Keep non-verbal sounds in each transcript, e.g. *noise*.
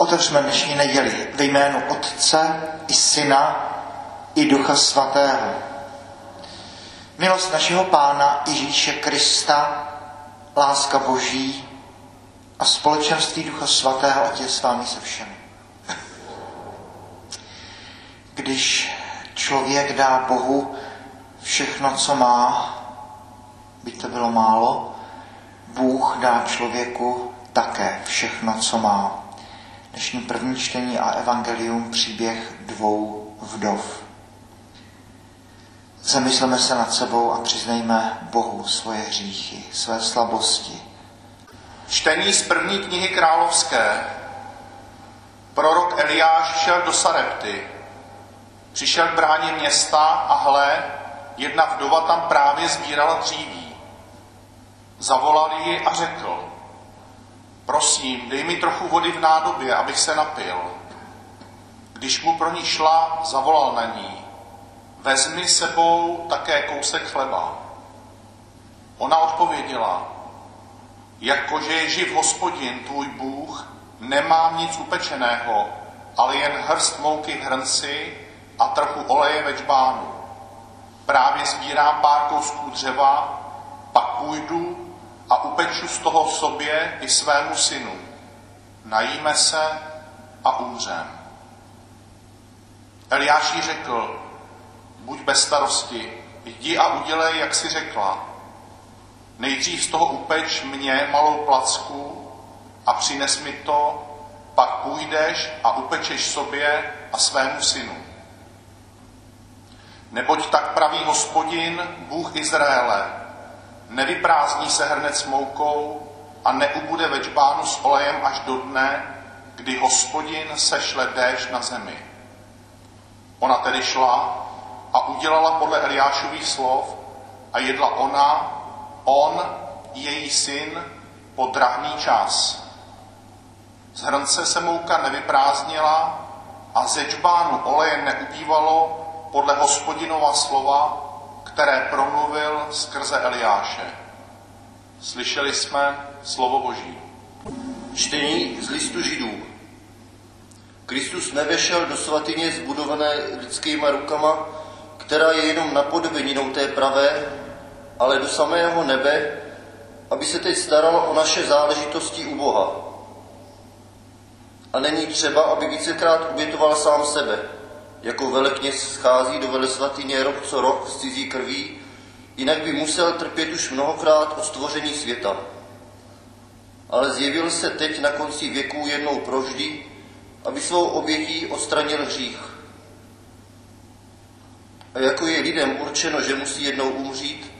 Otevřme dnešní neděli ve jménu Otce i Syna i Ducha Svatého. Milost našeho Pána Ježíše Krista, láska Boží a společenství Ducha Svatého, ať je s vámi se všemi. Když člověk dá Bohu všechno, co má, by to bylo málo, Bůh dá člověku také všechno, co má. Dnešní první čtení a evangelium příběh dvou vdov. Zamysleme se nad sebou a přiznejme Bohu svoje hříchy, své slabosti. Čtení z první knihy královské. Prorok Eliáš šel do Sarepty. Přišel k bráně města a hle, jedna vdova tam právě sbírala dříví. Zavolal ji a řekl, prosím, dej mi trochu vody v nádobě, abych se napil. Když mu pro ní šla, zavolal na ní, vezmi sebou také kousek chleba. Ona odpověděla, jakože je živ hospodin, tvůj Bůh, nemám nic upečeného, ale jen hrst mouky v hrnci a trochu oleje ve čbánu. Právě sbírám pár kousků dřeva, pak půjdu a upeču z toho sobě i svému synu. Najíme se a umřem. Eliáš jí řekl, buď bez starosti, jdi a udělej, jak si řekla. Nejdřív z toho upeč mě malou placku a přines mi to, pak půjdeš a upečeš sobě a svému synu. Neboť tak praví hospodin, Bůh Izraele, nevyprázdní se hrnec s moukou a neubude ve čbánu s olejem až do dne, kdy hospodin sešle déšť na zemi. Ona tedy šla a udělala podle Eliášových slov a jedla ona, on, její syn, po drahný čas. Z hrnce se mouka nevyprázdnila a ze čbánu oleje neubývalo podle hospodinova slova, které promluvil skrze Eliáše. Slyšeli jsme slovo Boží. Čtení z listu Židů. Kristus nevešel do svatyně zbudované lidskýma rukama, která je jenom napodobeninou té pravé, ale do samého nebe, aby se teď staralo o naše záležitosti u Boha. A není třeba, aby vícekrát obětoval sám sebe, jako velekněz schází do velesvatyně rok co rok z cizí krví, jinak by musel trpět už mnohokrát od stvoření světa. Ale zjevil se teď na konci věků jednou proždy, aby svou obětí odstranil hřích. A jako je lidem určeno, že musí jednou umřít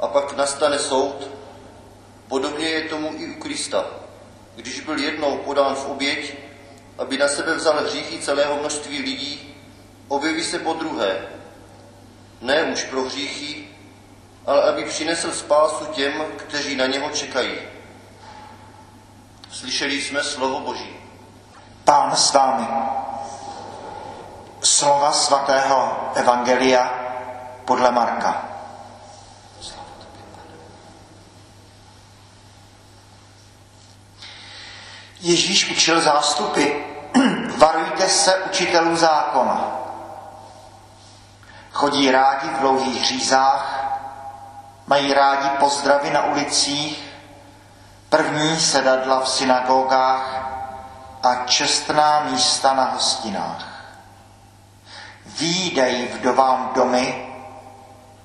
a pak nastane soud, podobně je tomu i u Krista. Když byl jednou podán v oběť, aby na sebe vzal hříchy celého množství lidí, objeví se po druhé. Ne už pro hříchy, ale aby přinesl spásu těm, kteří na něho čekají. Slyšeli jsme slovo Boží. Pán s vámi. Slova svatého Evangelia podle Marka. Ježíš učil zástupy. *clears throat* Varujte se učitelů zákona. Chodí rádi v dlouhých řízách, mají rádi pozdravy na ulicích, první sedadla v synagogách a čestná místa na hostinách. Výdají vdovám domy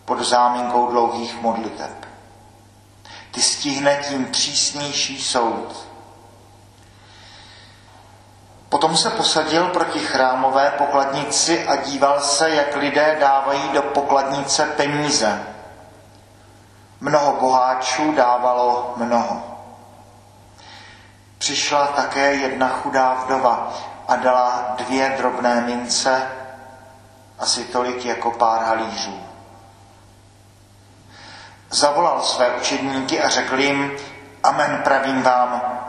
pod záminkou dlouhých modliteb. Ty stihne tím přísnější soud. Potom se posadil proti chrámové pokladnici a díval se, jak lidé dávají do pokladnice peníze. Mnoho boháčů dávalo mnoho. Přišla také jedna chudá vdova a dala dvě drobné mince, asi tolik jako pár halířů. Zavolal své učedníky a řekl jim, amen pravím vám,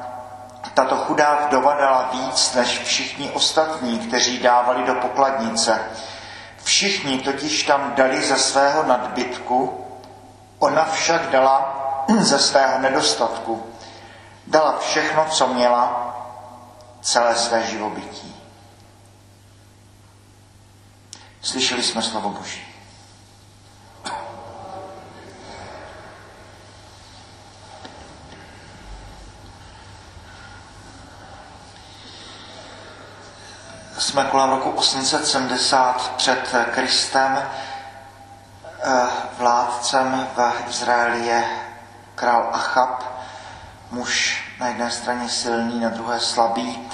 tato chudá vdova dala víc než všichni ostatní, kteří dávali do pokladnice. Všichni totiž tam dali ze svého nadbytku, ona však dala *clears throat* ze svého nedostatku. Dala všechno, co měla celé své živobytí. Slyšeli jsme slovo Boží. Jsme kolem roku 870 před Kristem. Eh, vládcem v Izraeli je král Achab, muž na jedné straně silný, na druhé slabý,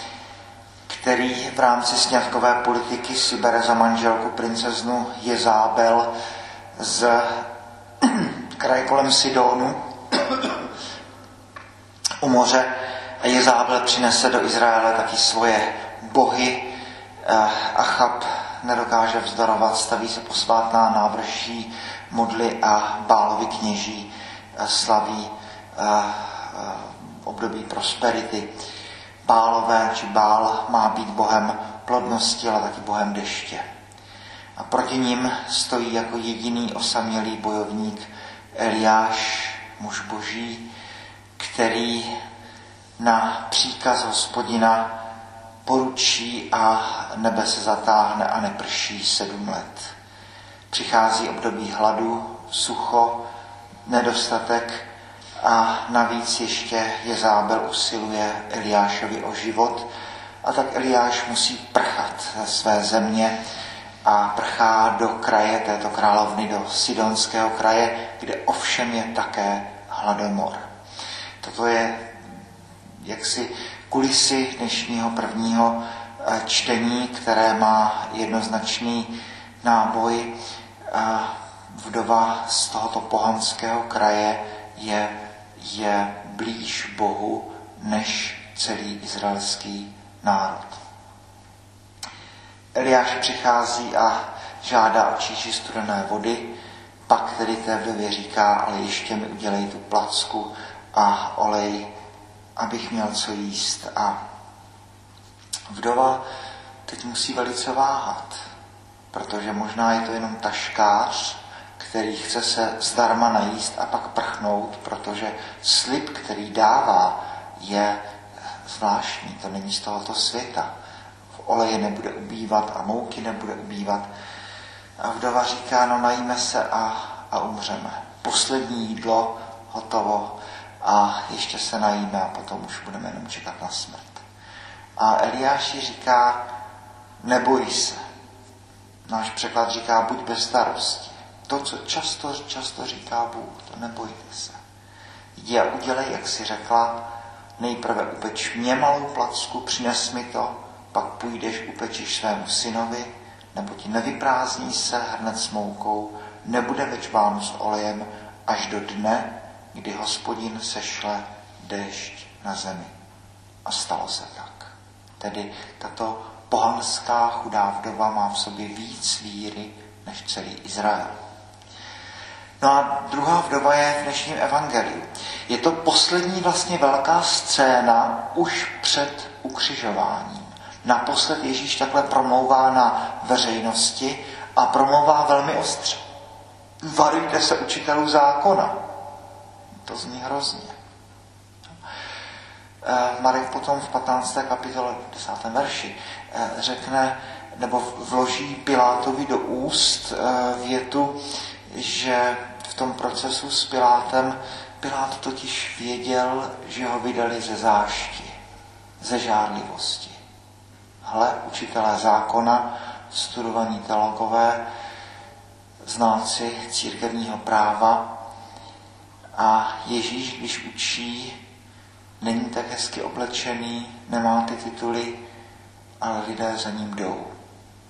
který v rámci sňatkové politiky si bere za manželku princeznu Jezábel z *clears throat* kraje kolem Sidonu u moře a Jezábel přinese do Izraele taky svoje bohy. Eh, Achab nedokáže vzdorovat, staví se posvátná návrší modly a bálovi kněží slaví období prosperity. Bálové či bál má být bohem plodnosti, ale taky bohem deště. A proti ním stojí jako jediný osamělý bojovník Eliáš, muž boží, který na příkaz hospodina poručí a nebe se zatáhne a neprší sedm let. Přichází období hladu, sucho, nedostatek a navíc ještě Jezábel usiluje Eliášovi o život a tak Eliáš musí prchat ze své země a prchá do kraje této královny, do Sidonského kraje, kde ovšem je také hladomor. Toto je jaksi kulisy dnešního prvního eh, čtení, které má jednoznačný náboj. Vdova z tohoto pohanského kraje je, je blíž Bohu než celý izraelský národ. Eliáš přichází a žádá o číši studené vody, pak tedy té vdově říká, ale ještě mi udělej tu placku a olej abych měl co jíst. A vdova teď musí velice váhat, protože možná je to jenom taškář, který chce se zdarma najíst a pak prchnout, protože slib, který dává, je zvláštní, to není z tohoto světa. V oleje nebude ubývat a mouky nebude ubývat. A vdova říká, no najíme se a, a umřeme. Poslední jídlo hotovo, a ještě se najíme a potom už budeme jenom čekat na smrt. A Eliáši říká, neboj se. Náš překlad říká, buď bez starosti. To, co často, často říká Bůh, to nebojte se. Jdi a udělej, jak si řekla, nejprve upeč mě malou placku, přines mi to, pak půjdeš, upečíš svému synovi, nebo ti nevyprázdní se hrnec s moukou, nebude večbánu s olejem až do dne, kdy hospodin sešle déšť na zemi. A stalo se tak. Tedy tato pohanská chudá vdova má v sobě víc víry než celý Izrael. No a druhá vdova je v dnešním evangeliu. Je to poslední vlastně velká scéna už před ukřižováním. Naposled Ježíš takhle promlouvá na veřejnosti a promlouvá velmi ostře. Varujte se učitelů zákona. To zní hrozně. Eh, Marek potom v 15. kapitole 10. verši eh, řekne, nebo vloží Pilátovi do úst eh, větu, že v tom procesu s Pilátem Pilát totiž věděl, že ho vydali ze zášti, ze žádlivosti. Hle, učitelé zákona, studovaní teologové, znáci církevního práva, a Ježíš, když učí, není tak hezky oblečený, nemá ty tituly, ale lidé za ním jdou.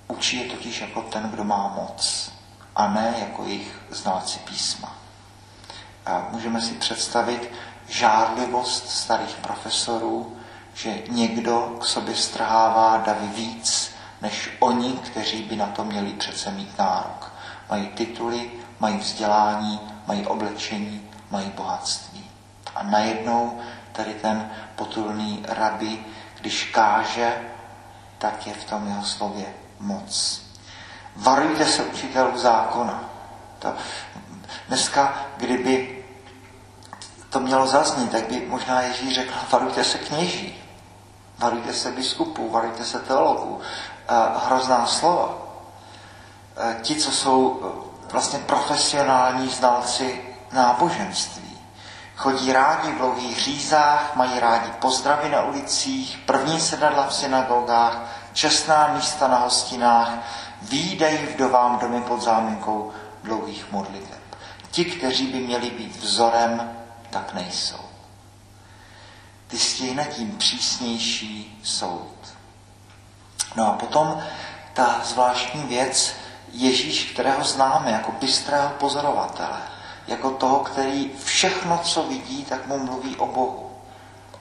Učí je totiž jako ten, kdo má moc, a ne jako jejich znáci písma. A můžeme si představit žádlivost starých profesorů, že někdo k sobě strhává davy víc, než oni, kteří by na to měli přece mít nárok. Mají tituly, mají vzdělání, mají oblečení, mají bohatství. A najednou tady ten potulný rabi, když káže, tak je v tom jeho slově moc. Varujte se učitelů zákona. To, dneska, kdyby to mělo zaznít, tak by možná Ježíš řekl, varujte se kněží. varujte se biskupů, varujte se teologů. Eh, hrozná slova. Eh, ti, co jsou vlastně profesionální znalci náboženství. Chodí rádi v dlouhých řízách, mají rádi pozdravy na ulicích, první sedadla v synagogách, čestná místa na hostinách, výdají vdovám domy pod záminkou dlouhých modliteb. Ti, kteří by měli být vzorem, tak nejsou. Ty stihne tím přísnější soud. No a potom ta zvláštní věc, Ježíš, kterého známe jako bystrého pozorovatele, jako toho, který všechno, co vidí, tak mu mluví o Bohu.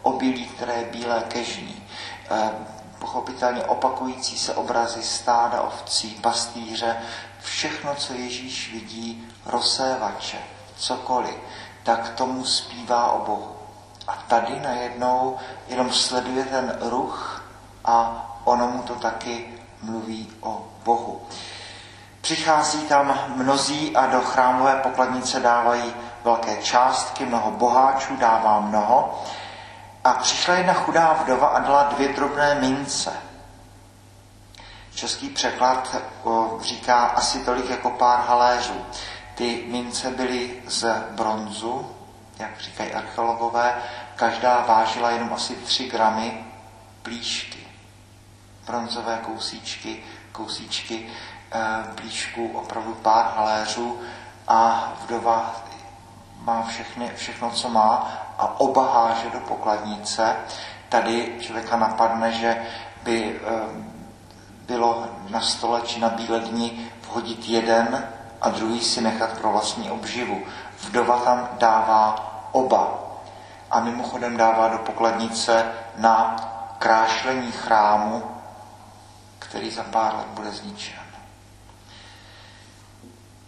O bílí, které je bílé kežní. Eh, pochopitelně opakující se obrazy stáda ovcí, pastýře, všechno, co Ježíš vidí, rozsévače, cokoliv, tak tomu zpívá o Bohu. A tady najednou jenom sleduje ten ruch a ono mu to taky mluví o Bohu. Přichází tam mnozí a do chrámové pokladnice dávají velké částky, mnoho boháčů dává mnoho. A přišla jedna chudá vdova a dala dvě drobné mince. Český překlad říká asi tolik jako pár haléřů. Ty mince byly z bronzu, jak říkají archeologové, každá vážila jenom asi 3 gramy plíšky. Bronzové kousíčky, kousíčky blížku eh, opravdu pár haléřů a vdova má všechny, všechno, co má a oba háže do pokladnice. Tady člověka napadne, že by eh, bylo na stole či na bílé dni vhodit jeden a druhý si nechat pro vlastní obživu. Vdova tam dává oba. A mimochodem dává do pokladnice na krášlení chrámu, který za pár let bude zničen.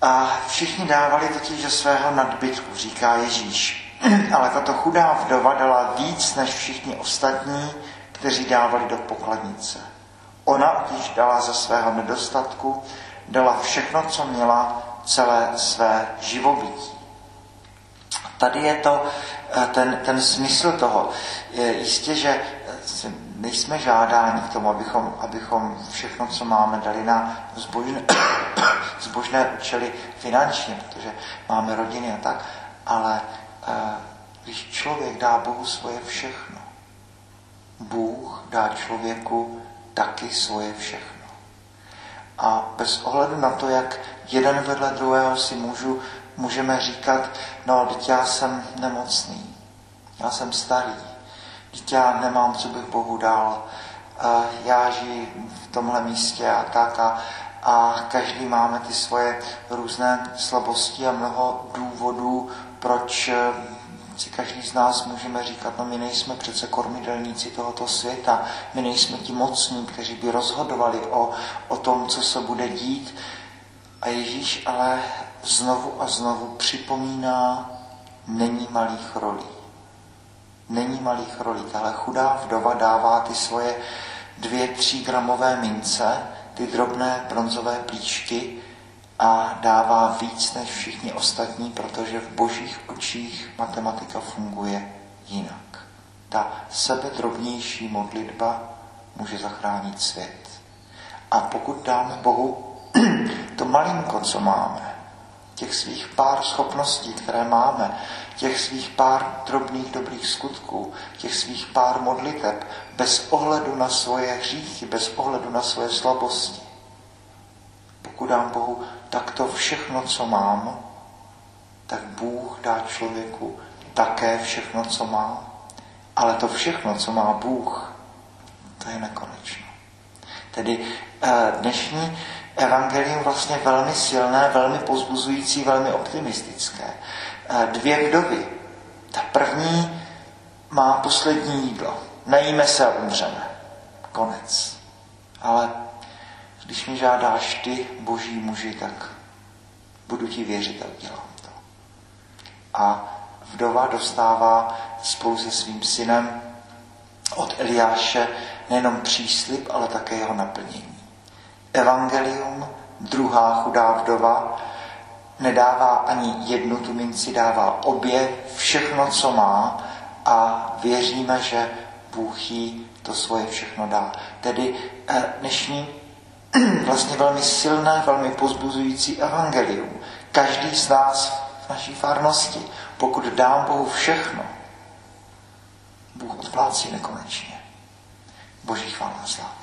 A všichni dávali totiž ze svého nadbytku, říká Ježíš. *clears throat* Ale tato chudá vdova dala víc než všichni ostatní, kteří dávali do pokladnice. Ona totiž dala ze svého nedostatku, dala všechno, co měla, celé své živobytí. Tady je to eh, ten, ten smysl toho. Je jistě, že eh, nejsme žádáni k tomu, abychom, abychom všechno, co máme, dali na zbožné, zbožné účely finančně, protože máme rodiny a tak, ale eh, když člověk dá Bohu svoje všechno, Bůh dá člověku taky svoje všechno. A bez ohledu na to, jak jeden vedle druhého si můžu, můžeme říkat, no, teď já jsem nemocný, já jsem starý, teď já nemám, co bych Bohu dal, já žiji v tomhle místě a tak a, a každý máme ty svoje různé slabosti a mnoho důvodů, proč si každý z nás můžeme říkat, no my nejsme přece kormidelníci tohoto světa, my nejsme ti mocní, kteří by rozhodovali o, o tom, co se bude dít. A Ježíš ale znovu a znovu připomíná, není malých rolí. Není malých rolí. Tahle chudá vdova dává ty svoje dvě, tři gramové mince, ty drobné bronzové plíčky a dává víc než všichni ostatní, protože v božích očích matematika funguje jinak. Ta sebedrobnější modlitba může zachránit svět. A pokud dáme Bohu *clears throat* to malinko, co máme, těch svých pár schopností, které máme, těch svých pár drobných dobrých skutků, těch svých pár modliteb, bez ohledu na svoje hříchy, bez ohledu na svoje slabosti. Pokud dám Bohu takto všechno, co mám, tak Bůh dá člověku také všechno, co má. Ale to všechno, co má Bůh, to je nekonečno. Tedy eh, dnešní evangelium vlastně velmi silné, velmi pozbuzující, velmi optimistické. Eh, dvě vdovy. Ta první má poslední jídlo. Najíme se a umřeme. Konec. Ale když mi žádáš ty, boží muži, tak budu ti věřit a udělám to. A vdova dostává spolu se svým synem od Eliáše nejenom příslip, ale také jeho naplnění. Evangelium, druhá chudá vdova, nedává ani jednu tu minci, dává obě, všechno, co má a věříme, že Bůh jí to svoje všechno dá. Tedy eh, dnešní *clears throat* vlastně velmi silné, velmi pozbuzující evangelium. Každý z nás v naší farnosti, pokud dám Bohu všechno, Bůh odplácí nekonečně. Boží chvála a slávě.